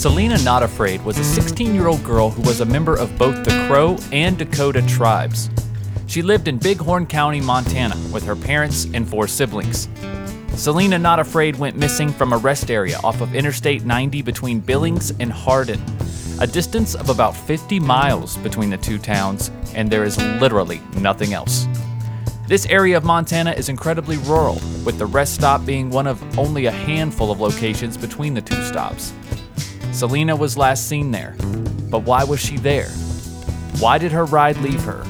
Selena Not Afraid was a 16 year old girl who was a member of both the Crow and Dakota tribes. She lived in Big Horn County, Montana, with her parents and four siblings. Selena Not Afraid went missing from a rest area off of Interstate 90 between Billings and Hardin, a distance of about 50 miles between the two towns, and there is literally nothing else. This area of Montana is incredibly rural, with the rest stop being one of only a handful of locations between the two stops. Selena was last seen there, but why was she there? Why did her ride leave her?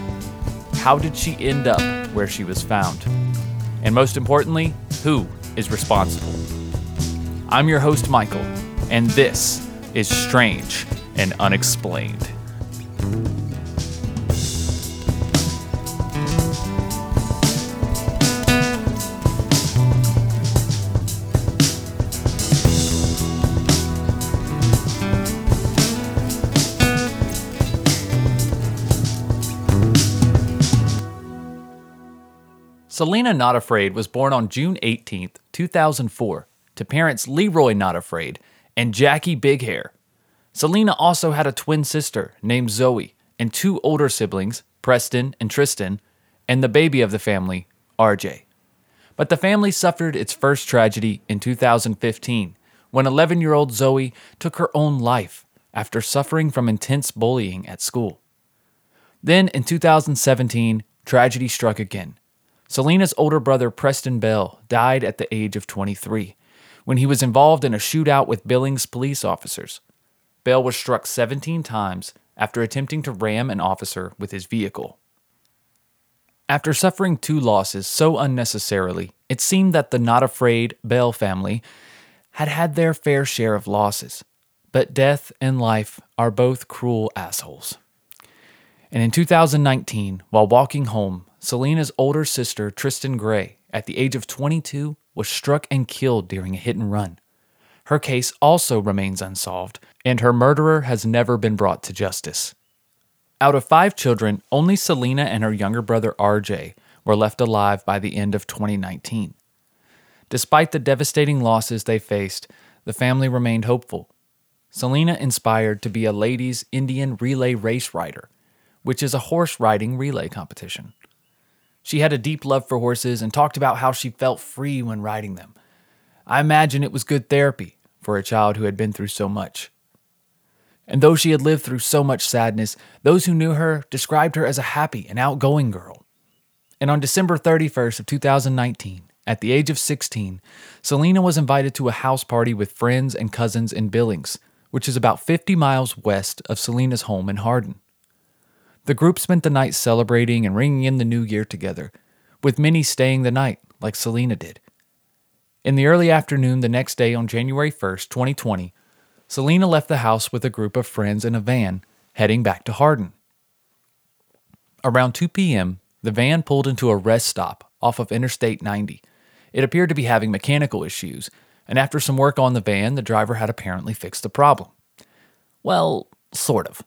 How did she end up where she was found? And most importantly, who is responsible? I'm your host, Michael, and this is Strange and Unexplained. Selena Not Afraid was born on June 18, 2004, to parents Leroy Not Afraid and Jackie Big Hair. Selena also had a twin sister named Zoe and two older siblings, Preston and Tristan, and the baby of the family, RJ. But the family suffered its first tragedy in 2015 when 11 year old Zoe took her own life after suffering from intense bullying at school. Then in 2017, tragedy struck again Selena's older brother, Preston Bell, died at the age of 23 when he was involved in a shootout with Billings police officers. Bell was struck 17 times after attempting to ram an officer with his vehicle. After suffering two losses so unnecessarily, it seemed that the Not Afraid Bell family had had their fair share of losses. But death and life are both cruel assholes. And in 2019, while walking home, Selena's older sister, Tristan Grey, at the age of 22, was struck and killed during a hit and run. Her case also remains unsolved, and her murderer has never been brought to justice. Out of five children, only Selena and her younger brother RJ were left alive by the end of 2019. Despite the devastating losses they faced, the family remained hopeful. Selena inspired to be a ladies' Indian relay race rider, which is a horse riding relay competition. She had a deep love for horses and talked about how she felt free when riding them. I imagine it was good therapy for a child who had been through so much. And though she had lived through so much sadness, those who knew her described her as a happy and outgoing girl. And on December 31st of 2019, at the age of 16, Selena was invited to a house party with friends and cousins in Billings, which is about 50 miles west of Selena's home in Hardin. The group spent the night celebrating and ringing in the new year together, with many staying the night, like Selena did. In the early afternoon the next day on January 1st, 2020, Selena left the house with a group of friends in a van, heading back to Hardin. Around 2 p.m., the van pulled into a rest stop off of Interstate 90. It appeared to be having mechanical issues, and after some work on the van, the driver had apparently fixed the problem. Well, sort of.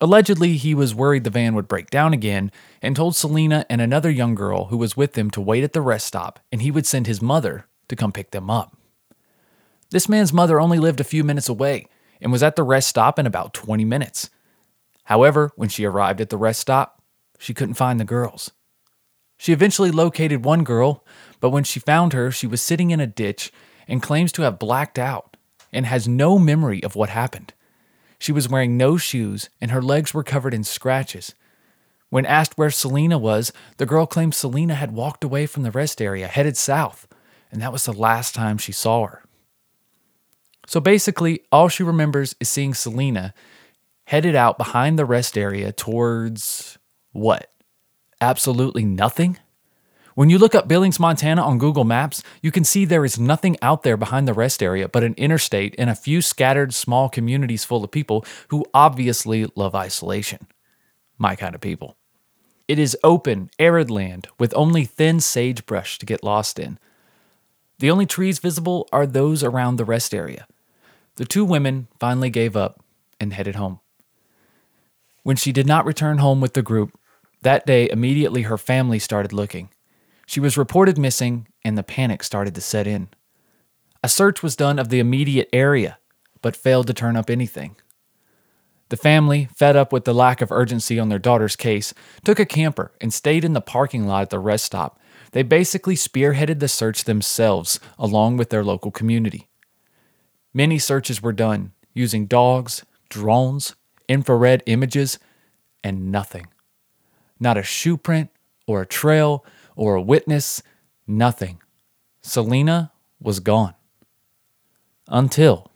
Allegedly, he was worried the van would break down again and told Selena and another young girl who was with them to wait at the rest stop and he would send his mother to come pick them up. This man's mother only lived a few minutes away and was at the rest stop in about 20 minutes. However, when she arrived at the rest stop, she couldn't find the girls. She eventually located one girl, but when she found her, she was sitting in a ditch and claims to have blacked out and has no memory of what happened. She was wearing no shoes and her legs were covered in scratches. When asked where Selena was, the girl claimed Selena had walked away from the rest area, headed south, and that was the last time she saw her. So basically, all she remembers is seeing Selena headed out behind the rest area towards what? Absolutely nothing? When you look up Billings, Montana on Google Maps, you can see there is nothing out there behind the rest area but an interstate and a few scattered small communities full of people who obviously love isolation. My kind of people. It is open, arid land with only thin sagebrush to get lost in. The only trees visible are those around the rest area. The two women finally gave up and headed home. When she did not return home with the group, that day immediately her family started looking. She was reported missing, and the panic started to set in. A search was done of the immediate area, but failed to turn up anything. The family, fed up with the lack of urgency on their daughter's case, took a camper and stayed in the parking lot at the rest stop. They basically spearheaded the search themselves, along with their local community. Many searches were done using dogs, drones, infrared images, and nothing. Not a shoe print, or a trail, or a witness, nothing. Selena was gone. Until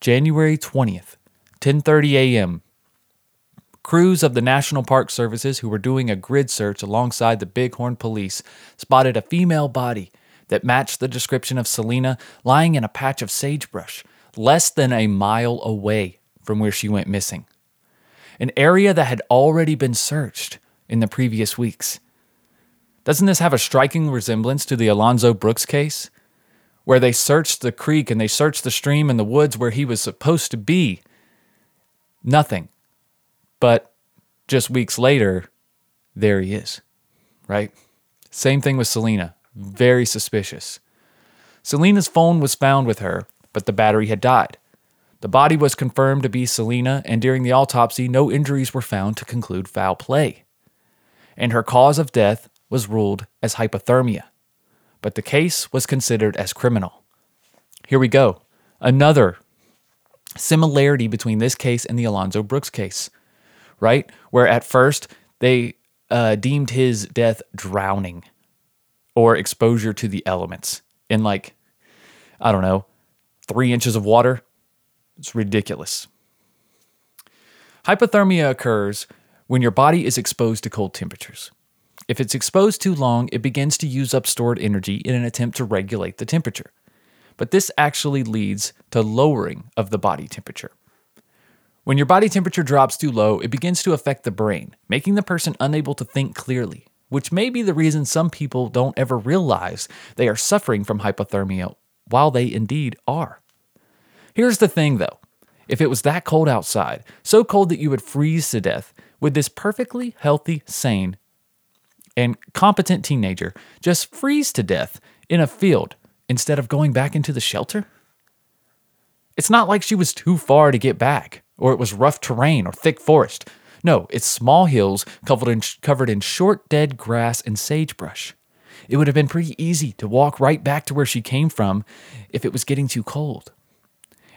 January 20th, 10:30 a.m. Crews of the National Park Services who were doing a grid search alongside the Bighorn Police spotted a female body that matched the description of Selena lying in a patch of sagebrush less than a mile away from where she went missing. An area that had already been searched in the previous weeks. Doesn't this have a striking resemblance to the Alonzo Brooks case? Where they searched the creek and they searched the stream and the woods where he was supposed to be Nothing. But just weeks later, there he is, right? Same thing with Selena. Very suspicious. Selena's phone was found with her, but the battery had died. The body was confirmed to be Selena, and during the autopsy, no injuries were found to conclude foul play. And her cause of death was ruled as hypothermia. But the case was considered as criminal. Here we go. Another similarity between this case and the Alonzo Brooks case, right? Where at first they uh, deemed his death drowning or exposure to the elements in like, I don't know, three inches of water. It's ridiculous. Hypothermia occurs when your body is exposed to cold temperatures. If it's exposed too long, it begins to use up stored energy in an attempt to regulate the temperature but this actually leads to lowering of the body temperature. When your body temperature drops too low, it begins to affect the brain, making the person unable to think clearly, which may be the reason some people don't ever realize they are suffering from hypothermia while they indeed are. Here's the thing though if it was that cold outside, so cold that you would freeze to death, would this perfectly healthy, sane, and competent teenager just freeze to death in a field instead of going back into the shelter? It's not like she was too far to get back, or it was rough terrain or thick forest. No, it's small hills covered in, covered in short dead grass and sagebrush. It would have been pretty easy to walk right back to where she came from if it was getting too cold.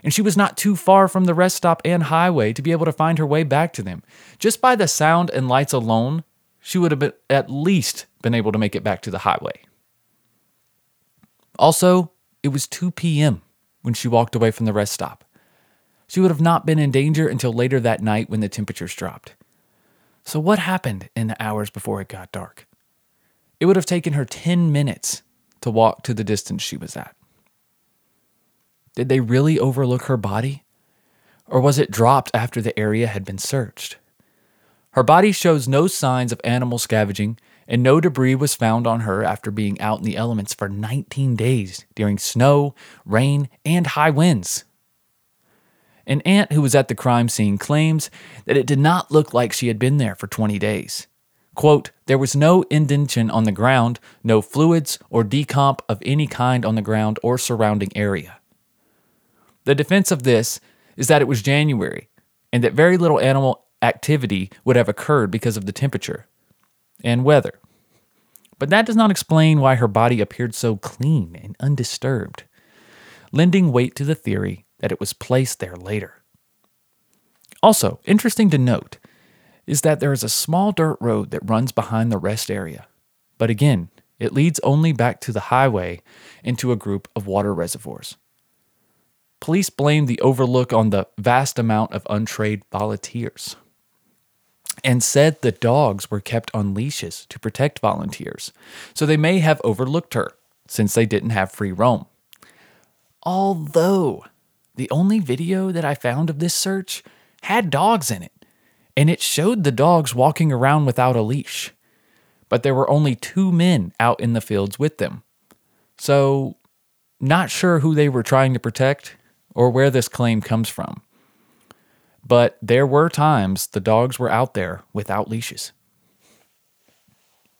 And she was not too far from the rest stop and highway to be able to find her way back to them. Just by the sound and lights alone, she would have been, at least been able to make it back to the highway. Also, it was 2 p.m. when she walked away from the rest stop. She would have not been in danger until later that night when the temperatures dropped. So, what happened in the hours before it got dark? It would have taken her 10 minutes to walk to the distance she was at. Did they really overlook her body? Or was it dropped after the area had been searched? Her body shows no signs of animal scavenging and no debris was found on her after being out in the elements for 19 days during snow, rain, and high winds. An aunt who was at the crime scene claims that it did not look like she had been there for 20 days. Quote, there was no indentation on the ground, no fluids or decomp of any kind on the ground or surrounding area. The defense of this is that it was January and that very little animal activity would have occurred because of the temperature and weather. But that does not explain why her body appeared so clean and undisturbed, lending weight to the theory that it was placed there later. Also, interesting to note is that there is a small dirt road that runs behind the rest area. But again, it leads only back to the highway into a group of water reservoirs. Police blame the overlook on the vast amount of untrained volunteers and said the dogs were kept on leashes to protect volunteers, so they may have overlooked her since they didn't have free roam. Although the only video that I found of this search had dogs in it, and it showed the dogs walking around without a leash. But there were only two men out in the fields with them. So, not sure who they were trying to protect or where this claim comes from. But there were times the dogs were out there without leashes.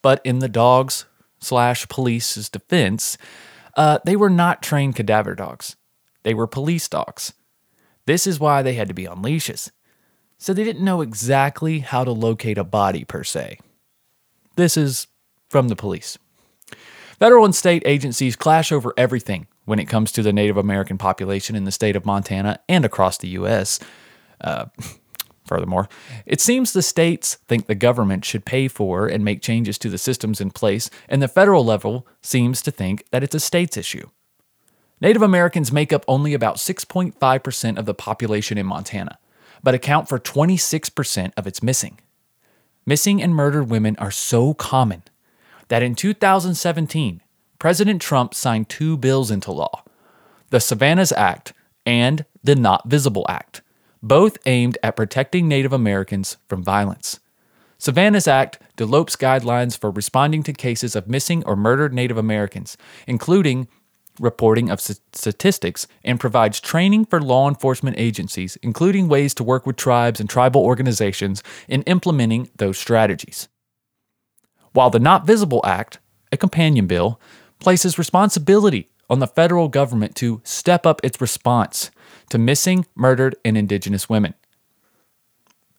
But in the dogs slash police's defense, uh, they were not trained cadaver dogs. They were police dogs. This is why they had to be on leashes. So they didn't know exactly how to locate a body per se. This is from the police. Federal and state agencies clash over everything when it comes to the Native American population in the state of Montana and across the U.S. Uh, furthermore, it seems the states think the government should pay for and make changes to the systems in place, and the federal level seems to think that it's a state's issue. Native Americans make up only about 6.5% of the population in Montana, but account for 26% of its missing. Missing and murdered women are so common that in 2017, President Trump signed two bills into law the Savanna's Act and the Not Visible Act, both aimed at protecting Native Americans from violence. Savanna's Act develops guidelines for responding to cases of missing or murdered Native Americans, including reporting of statistics, and provides training for law enforcement agencies, including ways to work with tribes and tribal organizations in implementing those strategies. While the Not Visible Act, a companion bill, places responsibility on the federal government to step up its response to missing, murdered, and indigenous women.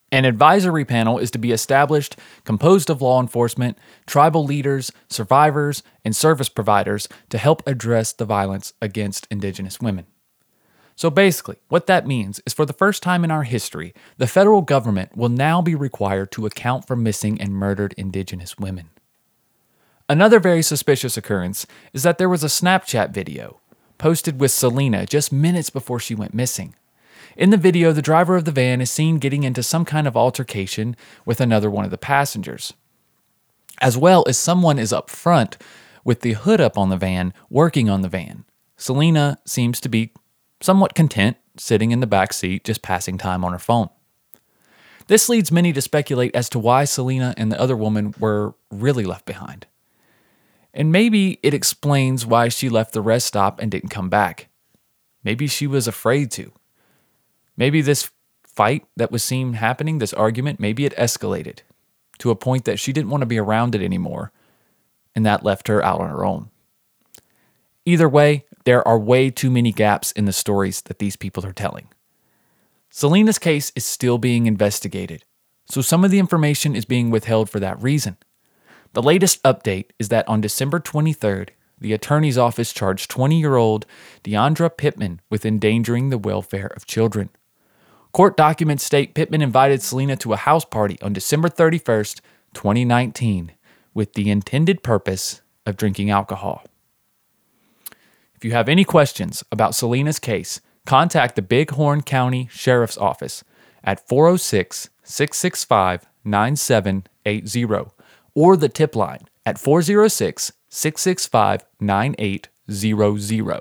An advisory panel is to be established composed of law enforcement, tribal leaders, survivors, and service providers to help address the violence against Indigenous women. So basically, what that means is for the first time in our history, the federal government will now be required to account for missing and murdered Indigenous women. Another very suspicious occurrence is that there was a Snapchat video posted with Selena just minutes before she went missing. In the video, the driver of the van is seen getting into some kind of altercation with another one of the passengers, as well as someone is up front with the hood up on the van working on the van. Selena seems to be somewhat content sitting in the back seat just passing time on her phone. This leads many to speculate as to why Selena and the other woman were really left behind. And maybe it explains why she left the rest stop and didn't come back. Maybe she was afraid to. Maybe this fight that was seen happening, this argument, maybe it escalated to a point that she didn't want to be around it anymore, and that left her out on her own. Either way, there are way too many gaps in the stories that these people are telling. Selena's case is still being investigated, so some of the information is being withheld for that reason. The latest update is that on December 23rd, the attorney's office charged 20 year old Deandra Pittman with endangering the welfare of children. Court documents state Pittman invited Selena to a house party on December 31st, 2019, with the intended purpose of drinking alcohol. If you have any questions about Selena's case, contact the Big Horn County Sheriff's Office at 406 665 9780 or the tip line at 406 665 9800.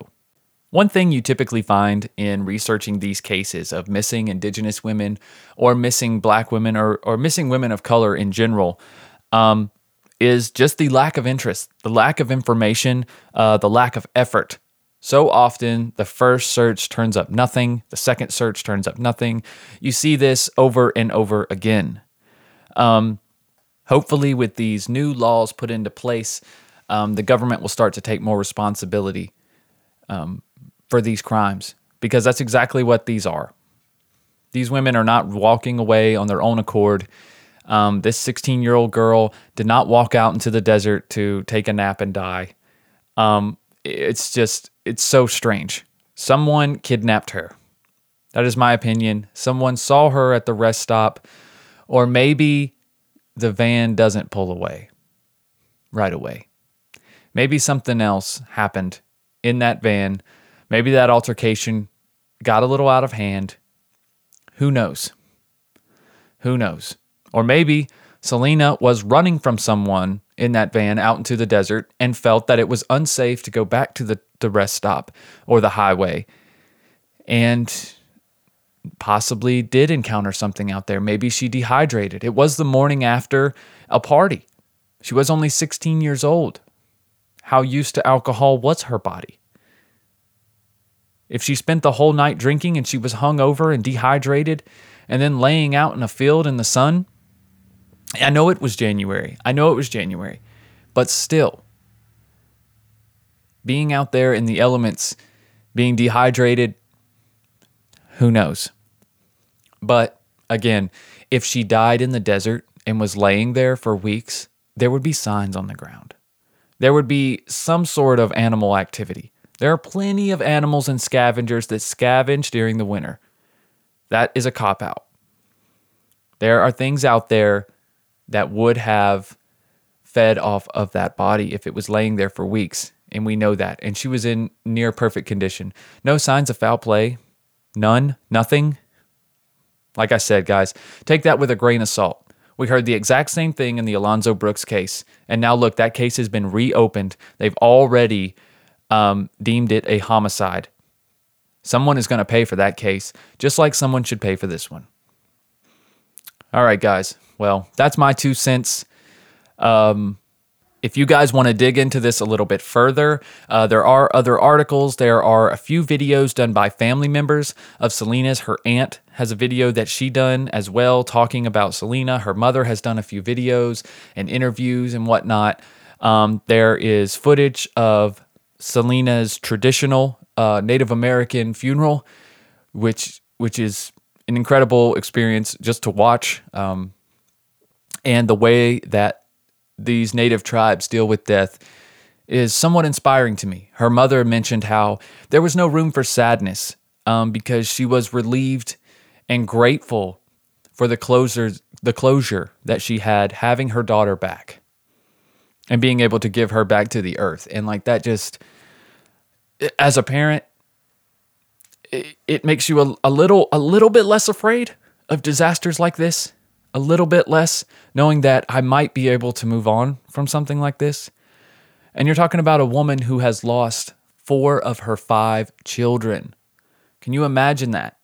One thing you typically find in researching these cases of missing Indigenous women or missing Black women or, or missing women of color in general um, is just the lack of interest, the lack of information, uh, the lack of effort. So often, the first search turns up nothing, the second search turns up nothing. You see this over and over again. Um, Hopefully, with these new laws put into place, um, the government will start to take more responsibility um, for these crimes because that's exactly what these are. These women are not walking away on their own accord. Um, this 16 year old girl did not walk out into the desert to take a nap and die. Um, it's just, it's so strange. Someone kidnapped her. That is my opinion. Someone saw her at the rest stop, or maybe the van doesn't pull away right away. Maybe something else happened in that van. Maybe that altercation got a little out of hand. Who knows? Who knows? Or maybe Selena was running from someone in that van out into the desert and felt that it was unsafe to go back to the, the rest stop or the highway. And possibly did encounter something out there. Maybe she dehydrated. It was the morning after a party. She was only 16 years old. How used to alcohol was her body? If she spent the whole night drinking and she was hung over and dehydrated and then laying out in a field in the sun, I know it was January. I know it was January. But still, being out there in the elements, being dehydrated, Who knows? But again, if she died in the desert and was laying there for weeks, there would be signs on the ground. There would be some sort of animal activity. There are plenty of animals and scavengers that scavenge during the winter. That is a cop out. There are things out there that would have fed off of that body if it was laying there for weeks. And we know that. And she was in near perfect condition. No signs of foul play. None. Nothing. Like I said, guys, take that with a grain of salt. We heard the exact same thing in the Alonzo Brooks case. And now, look, that case has been reopened. They've already um, deemed it a homicide. Someone is going to pay for that case, just like someone should pay for this one. All right, guys. Well, that's my two cents. Um, if you guys want to dig into this a little bit further, uh, there are other articles. There are a few videos done by family members of Selena's. Her aunt has a video that she done as well, talking about Selena. Her mother has done a few videos and interviews and whatnot. Um, there is footage of Selena's traditional uh, Native American funeral, which which is an incredible experience just to watch. Um, and the way that these native tribes deal with death is somewhat inspiring to me. Her mother mentioned how there was no room for sadness um, because she was relieved and grateful for the closure, the closure that she had having her daughter back and being able to give her back to the earth. And like that, just as a parent, it, it makes you a, a little a little bit less afraid of disasters like this a little bit less, knowing that I might be able to move on from something like this. And you're talking about a woman who has lost four of her five children. Can you imagine that?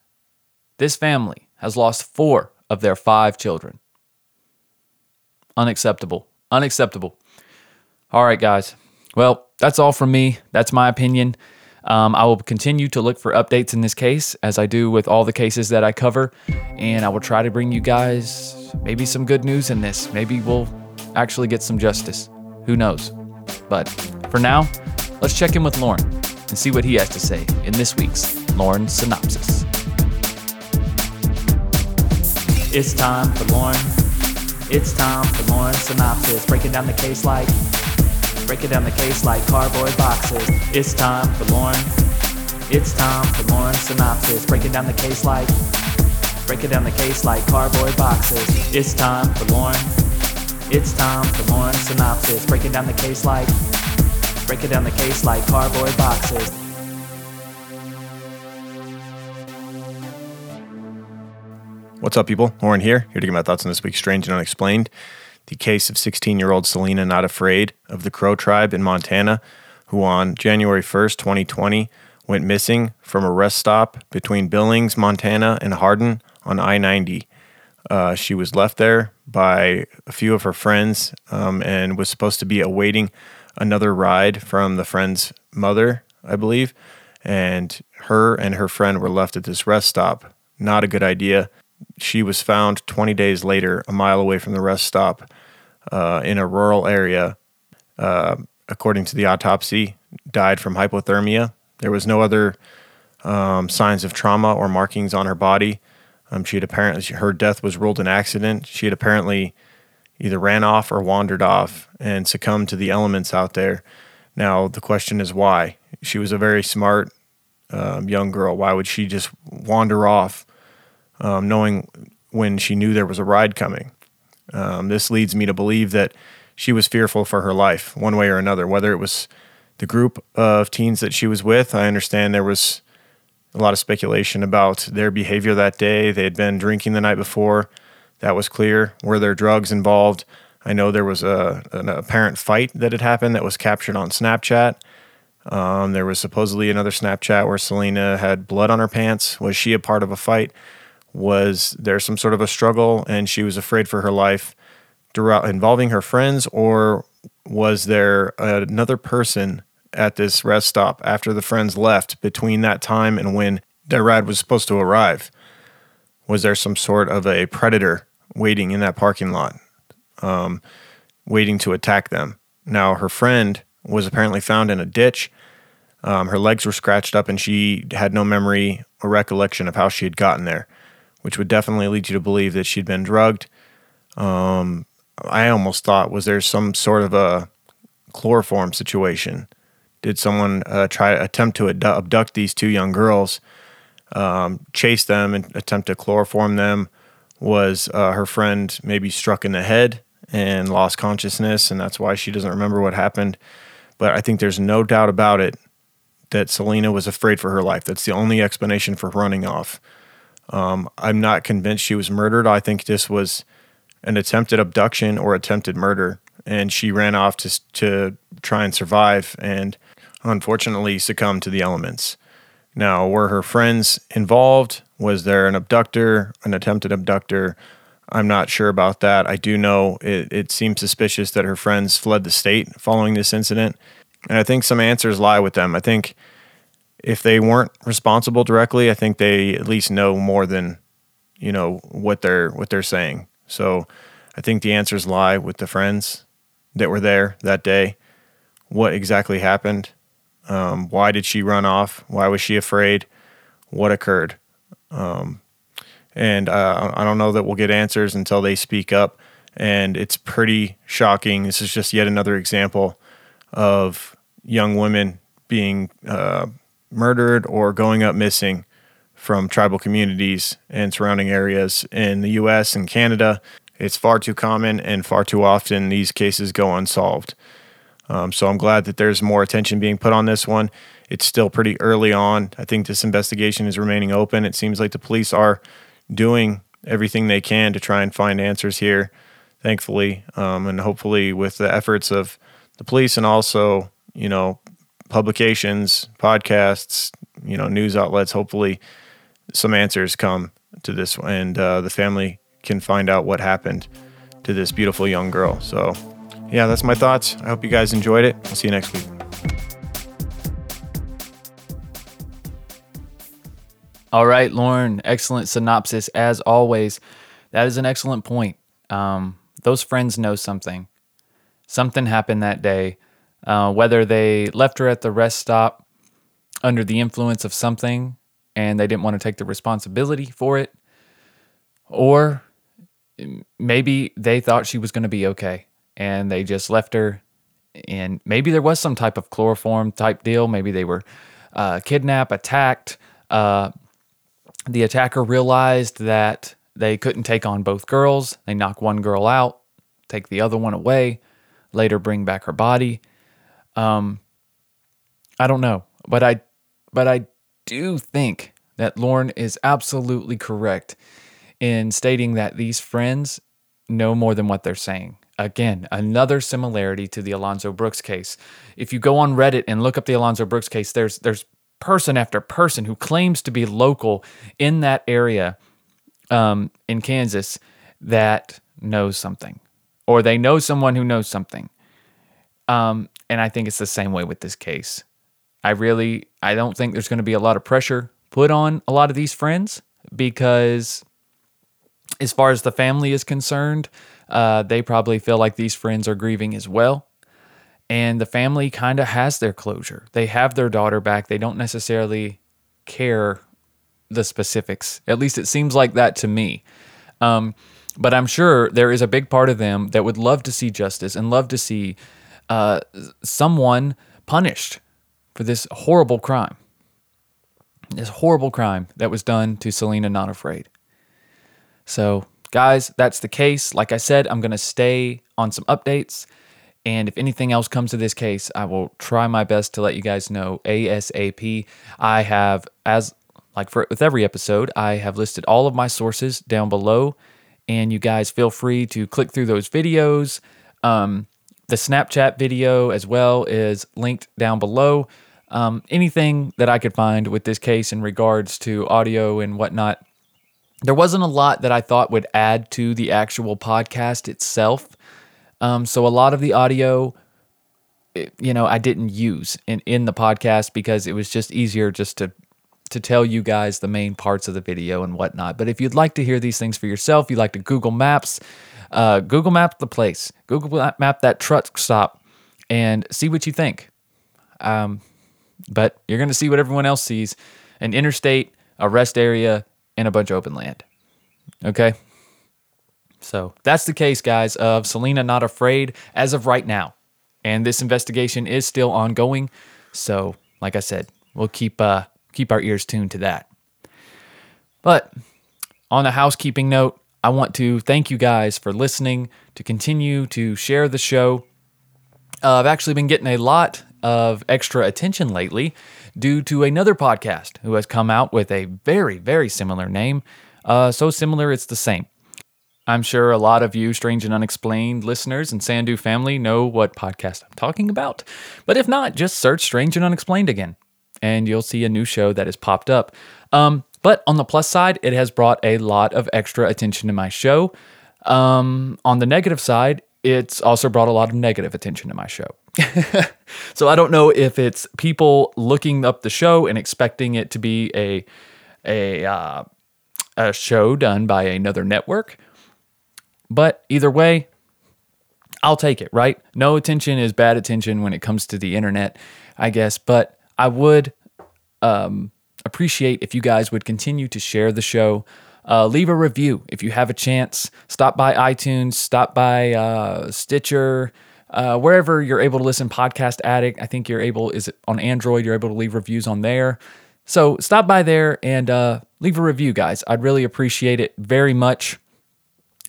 This family has lost four of their five children. Unacceptable. Unacceptable. All right, guys. Well, that's all from me. That's my opinion. Um, I will continue to look for updates in this case, as I do with all the cases that I cover, and I will try to bring you guys maybe some good news in this. Maybe we'll actually get some justice. Who knows? But for now, let's check in with Lauren and see what he has to say in this week's Lauren Synopsis. It's time for Lauren. It's time for Lauren Synopsis, breaking down the case like Breaking down the case like cardboard boxes. It's time for Lauren. It's time for Lauren synopsis. Breaking down the case like breaking down the case like cardboard boxes. It's time for Lauren. It's time for Lauren synopsis. Breaking down the case like breaking down the case like cardboard boxes. What's up, people? Lauren here, here to give my thoughts on this week's Strange and Unexplained the case of 16 year old Selena Not Afraid of the Crow tribe in Montana, who on January 1st, 2020, went missing from a rest stop between Billings, Montana, and Hardin on I 90. Uh, she was left there by a few of her friends um, and was supposed to be awaiting another ride from the friend's mother, I believe. And her and her friend were left at this rest stop. Not a good idea. She was found 20 days later, a mile away from the rest stop, uh, in a rural area. Uh, according to the autopsy, died from hypothermia. There was no other um, signs of trauma or markings on her body. Um, she had apparently her death was ruled an accident. She had apparently either ran off or wandered off and succumbed to the elements out there. Now the question is why? She was a very smart um, young girl. Why would she just wander off, um, knowing when she knew there was a ride coming? Um, this leads me to believe that she was fearful for her life, one way or another, whether it was the group of teens that she was with. I understand there was a lot of speculation about their behavior that day. They had been drinking the night before. That was clear. Were there drugs involved? I know there was a, an apparent fight that had happened that was captured on Snapchat. Um, there was supposedly another Snapchat where Selena had blood on her pants. Was she a part of a fight? Was there some sort of a struggle and she was afraid for her life involving her friends, or was there another person at this rest stop after the friends left between that time and when their ride was supposed to arrive? Was there some sort of a predator waiting in that parking lot, um, waiting to attack them? Now, her friend was apparently found in a ditch. Um, her legs were scratched up and she had no memory or recollection of how she had gotten there, which would definitely lead you to believe that she'd been drugged. Um, I almost thought, was there some sort of a chloroform situation? Did someone uh, try to attempt to abduct these two young girls, um, chase them, and attempt to chloroform them? Was uh, her friend maybe struck in the head and lost consciousness, and that's why she doesn't remember what happened? But I think there's no doubt about it that Selena was afraid for her life. That's the only explanation for running off. Um, I'm not convinced she was murdered. I think this was an attempted abduction or attempted murder, and she ran off to to try and survive, and unfortunately succumbed to the elements. Now, were her friends involved? Was there an abductor, an attempted abductor? I'm not sure about that. I do know it, it seems suspicious that her friends fled the state following this incident. And I think some answers lie with them. I think if they weren't responsible directly, I think they at least know more than, you know, what they're what they're saying. So I think the answers lie with the friends that were there that day. What exactly happened? Um, why did she run off? Why was she afraid? What occurred? Um, and uh, I don't know that we'll get answers until they speak up. And it's pretty shocking. This is just yet another example of young women being uh, murdered or going up missing from tribal communities and surrounding areas in the US and Canada. It's far too common and far too often these cases go unsolved. Um, so I'm glad that there's more attention being put on this one. It's still pretty early on. I think this investigation is remaining open. It seems like the police are doing everything they can to try and find answers here, thankfully, um, and hopefully with the efforts of the police and also you know publications, podcasts, you know news outlets. Hopefully, some answers come to this, and uh, the family can find out what happened to this beautiful young girl. So, yeah, that's my thoughts. I hope you guys enjoyed it. I'll see you next week. All right, Lauren, excellent synopsis as always. That is an excellent point. Um, those friends know something. Something happened that day. Uh, whether they left her at the rest stop under the influence of something and they didn't want to take the responsibility for it, or maybe they thought she was going to be okay and they just left her. And maybe there was some type of chloroform type deal. Maybe they were uh, kidnapped, attacked. Uh, the attacker realized that they couldn't take on both girls. They knock one girl out, take the other one away, later bring back her body. Um, I don't know, but I, but I do think that Lauren is absolutely correct in stating that these friends know more than what they're saying. Again, another similarity to the Alonzo Brooks case. If you go on Reddit and look up the Alonzo Brooks case, there's there's person after person who claims to be local in that area um, in Kansas that knows something, or they know someone who knows something. Um, and I think it's the same way with this case. I really, I don't think there's going to be a lot of pressure put on a lot of these friends because, as far as the family is concerned, uh, they probably feel like these friends are grieving as well and the family kind of has their closure. They have their daughter back. They don't necessarily care the specifics. At least it seems like that to me. Um, but I'm sure there is a big part of them that would love to see justice and love to see uh, someone punished for this horrible crime. This horrible crime that was done to Selena Not Afraid. So, guys, that's the case. Like I said, I'm going to stay on some updates. And if anything else comes to this case, I will try my best to let you guys know ASAP. I have, as like for with every episode, I have listed all of my sources down below, and you guys feel free to click through those videos. Um, the Snapchat video as well is linked down below. Um, anything that I could find with this case in regards to audio and whatnot. There wasn't a lot that I thought would add to the actual podcast itself. Um, so a lot of the audio, you know, I didn't use in, in the podcast because it was just easier just to to tell you guys the main parts of the video and whatnot. But if you'd like to hear these things for yourself, you like to Google Maps, uh, Google Map the place, Google Map that truck stop, and see what you think. Um, but you're going to see what everyone else sees: an interstate, a rest area, and a bunch of open land. Okay? So that's the case, guys, of Selena Not Afraid as of right now. And this investigation is still ongoing. So, like I said, we'll keep uh, keep our ears tuned to that. But on a housekeeping note, I want to thank you guys for listening, to continue to share the show. Uh, I've actually been getting a lot of extra attention lately due to another podcast who has come out with a very, very similar name. Uh, so similar, it's the same. I'm sure a lot of you Strange and Unexplained listeners and Sandu family know what podcast I'm talking about. But if not, just search Strange and Unexplained again, and you'll see a new show that has popped up. Um, but on the plus side, it has brought a lot of extra attention to my show. Um, on the negative side, it's also brought a lot of negative attention to my show. so I don't know if it's people looking up the show and expecting it to be a a uh, a show done by another network, but either way, I'll take it. Right? No attention is bad attention when it comes to the internet, I guess. But I would um, appreciate if you guys would continue to share the show. Uh, leave a review if you have a chance. Stop by iTunes, stop by uh, Stitcher, uh, wherever you're able to listen. Podcast Addict, I think you're able, is it on Android? You're able to leave reviews on there. So stop by there and uh, leave a review, guys. I'd really appreciate it very much,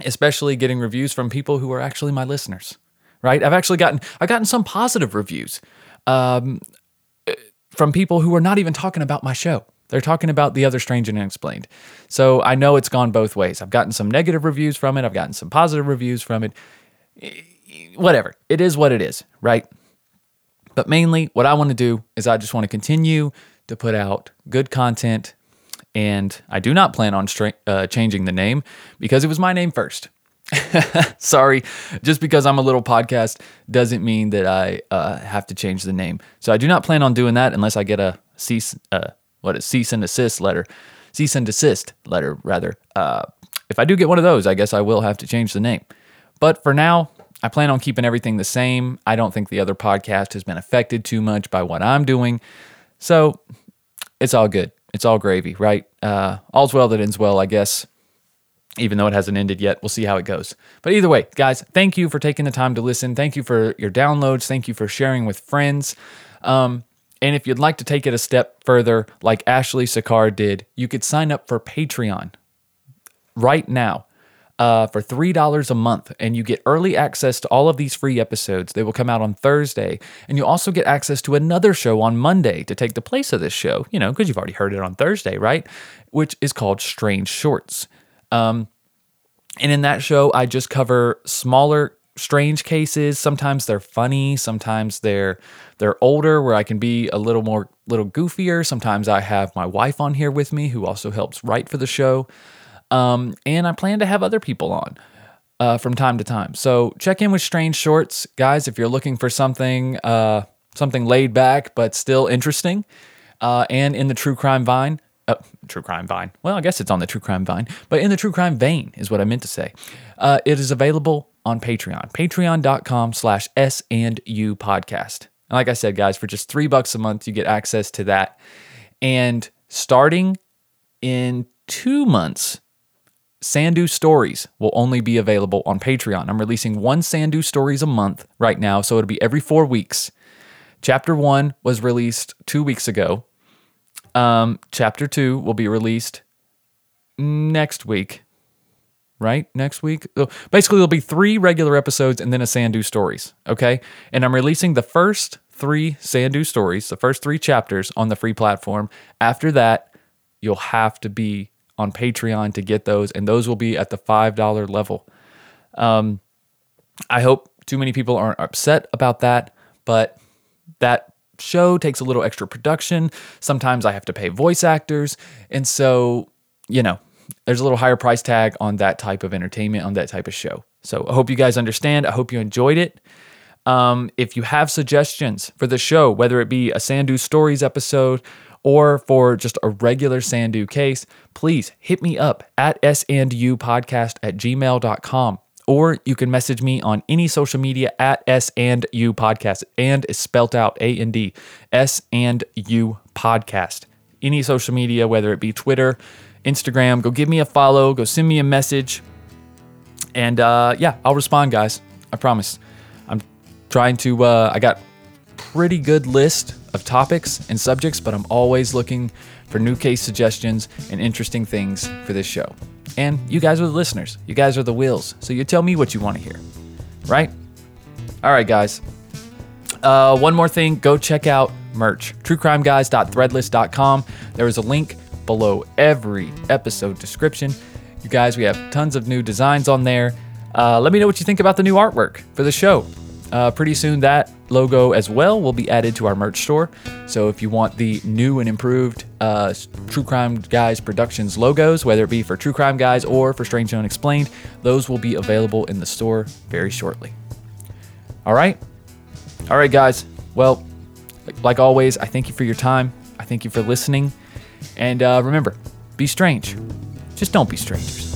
especially getting reviews from people who are actually my listeners. Right? I've actually gotten I've gotten some positive reviews. Um, from people who are not even talking about my show. They're talking about the other strange and unexplained. So I know it's gone both ways. I've gotten some negative reviews from it. I've gotten some positive reviews from it. Whatever. It is what it is, right? But mainly, what I want to do is I just want to continue to put out good content. And I do not plan on stra- uh, changing the name because it was my name first. Sorry, just because I'm a little podcast doesn't mean that I uh, have to change the name. So I do not plan on doing that unless I get a cease, uh, what is cease and desist letter, cease and desist letter rather. Uh, if I do get one of those, I guess I will have to change the name. But for now, I plan on keeping everything the same. I don't think the other podcast has been affected too much by what I'm doing, so it's all good. It's all gravy, right? Uh, all's well that ends well, I guess even though it hasn't ended yet. We'll see how it goes. But either way, guys, thank you for taking the time to listen. Thank you for your downloads. Thank you for sharing with friends. Um, and if you'd like to take it a step further, like Ashley Sakar did, you could sign up for Patreon right now. Uh, for $3 a month, and you get early access to all of these free episodes. They will come out on Thursday, and you also get access to another show on Monday to take the place of this show, you know, because you've already heard it on Thursday, right? Which is called Strange Shorts. Um, and in that show, I just cover smaller, strange cases. Sometimes they're funny. Sometimes they're they're older, where I can be a little more, little goofier. Sometimes I have my wife on here with me, who also helps write for the show. Um, and I plan to have other people on. Uh, from time to time. So check in with Strange Shorts, guys, if you're looking for something uh, something laid back but still interesting. Uh, and in the true crime vine, uh, true crime vine. Well, I guess it's on the true crime vine, but in the true crime vein is what I meant to say. Uh, it is available on Patreon, patreon.com slash S and U podcast. And like I said, guys, for just three bucks a month, you get access to that. And starting in two months, Sandu Stories will only be available on Patreon. I'm releasing one Sandu Stories a month right now, so it'll be every four weeks. Chapter one was released two weeks ago. Um, chapter two will be released next week, right? Next week. So basically, there'll be three regular episodes and then a Sandu stories. Okay, and I'm releasing the first three Sandu stories, the first three chapters on the free platform. After that, you'll have to be on Patreon to get those, and those will be at the five dollar level. Um, I hope too many people aren't upset about that, but that show takes a little extra production. Sometimes I have to pay voice actors. And so, you know, there's a little higher price tag on that type of entertainment, on that type of show. So I hope you guys understand. I hope you enjoyed it. Um, if you have suggestions for the show, whether it be a Sandu Stories episode or for just a regular Sandu case, please hit me up at sandu podcast at gmail.com or you can message me on any social media at S and U podcast. And is spelt out A and D. S and U podcast. any social media, whether it be Twitter, Instagram. Go give me a follow. Go send me a message. And uh, yeah, I'll respond, guys. I promise. I'm trying to. Uh, I got pretty good list of topics and subjects, but I'm always looking for new case suggestions and interesting things for this show. And you guys are the listeners. You guys are the wheels. So you tell me what you want to hear, right? All right, guys. Uh, one more thing go check out merch truecrimeguys.threadless.com. There is a link below every episode description. You guys, we have tons of new designs on there. Uh, let me know what you think about the new artwork for the show. Uh, pretty soon, that logo as well will be added to our merch store. So if you want the new and improved uh, True Crime Guys Productions logos, whether it be for True Crime Guys or for Strange and Unexplained, those will be available in the store very shortly. All right? All right, guys. Well, like always, I thank you for your time. I thank you for listening. And uh, remember, be strange. Just don't be strangers.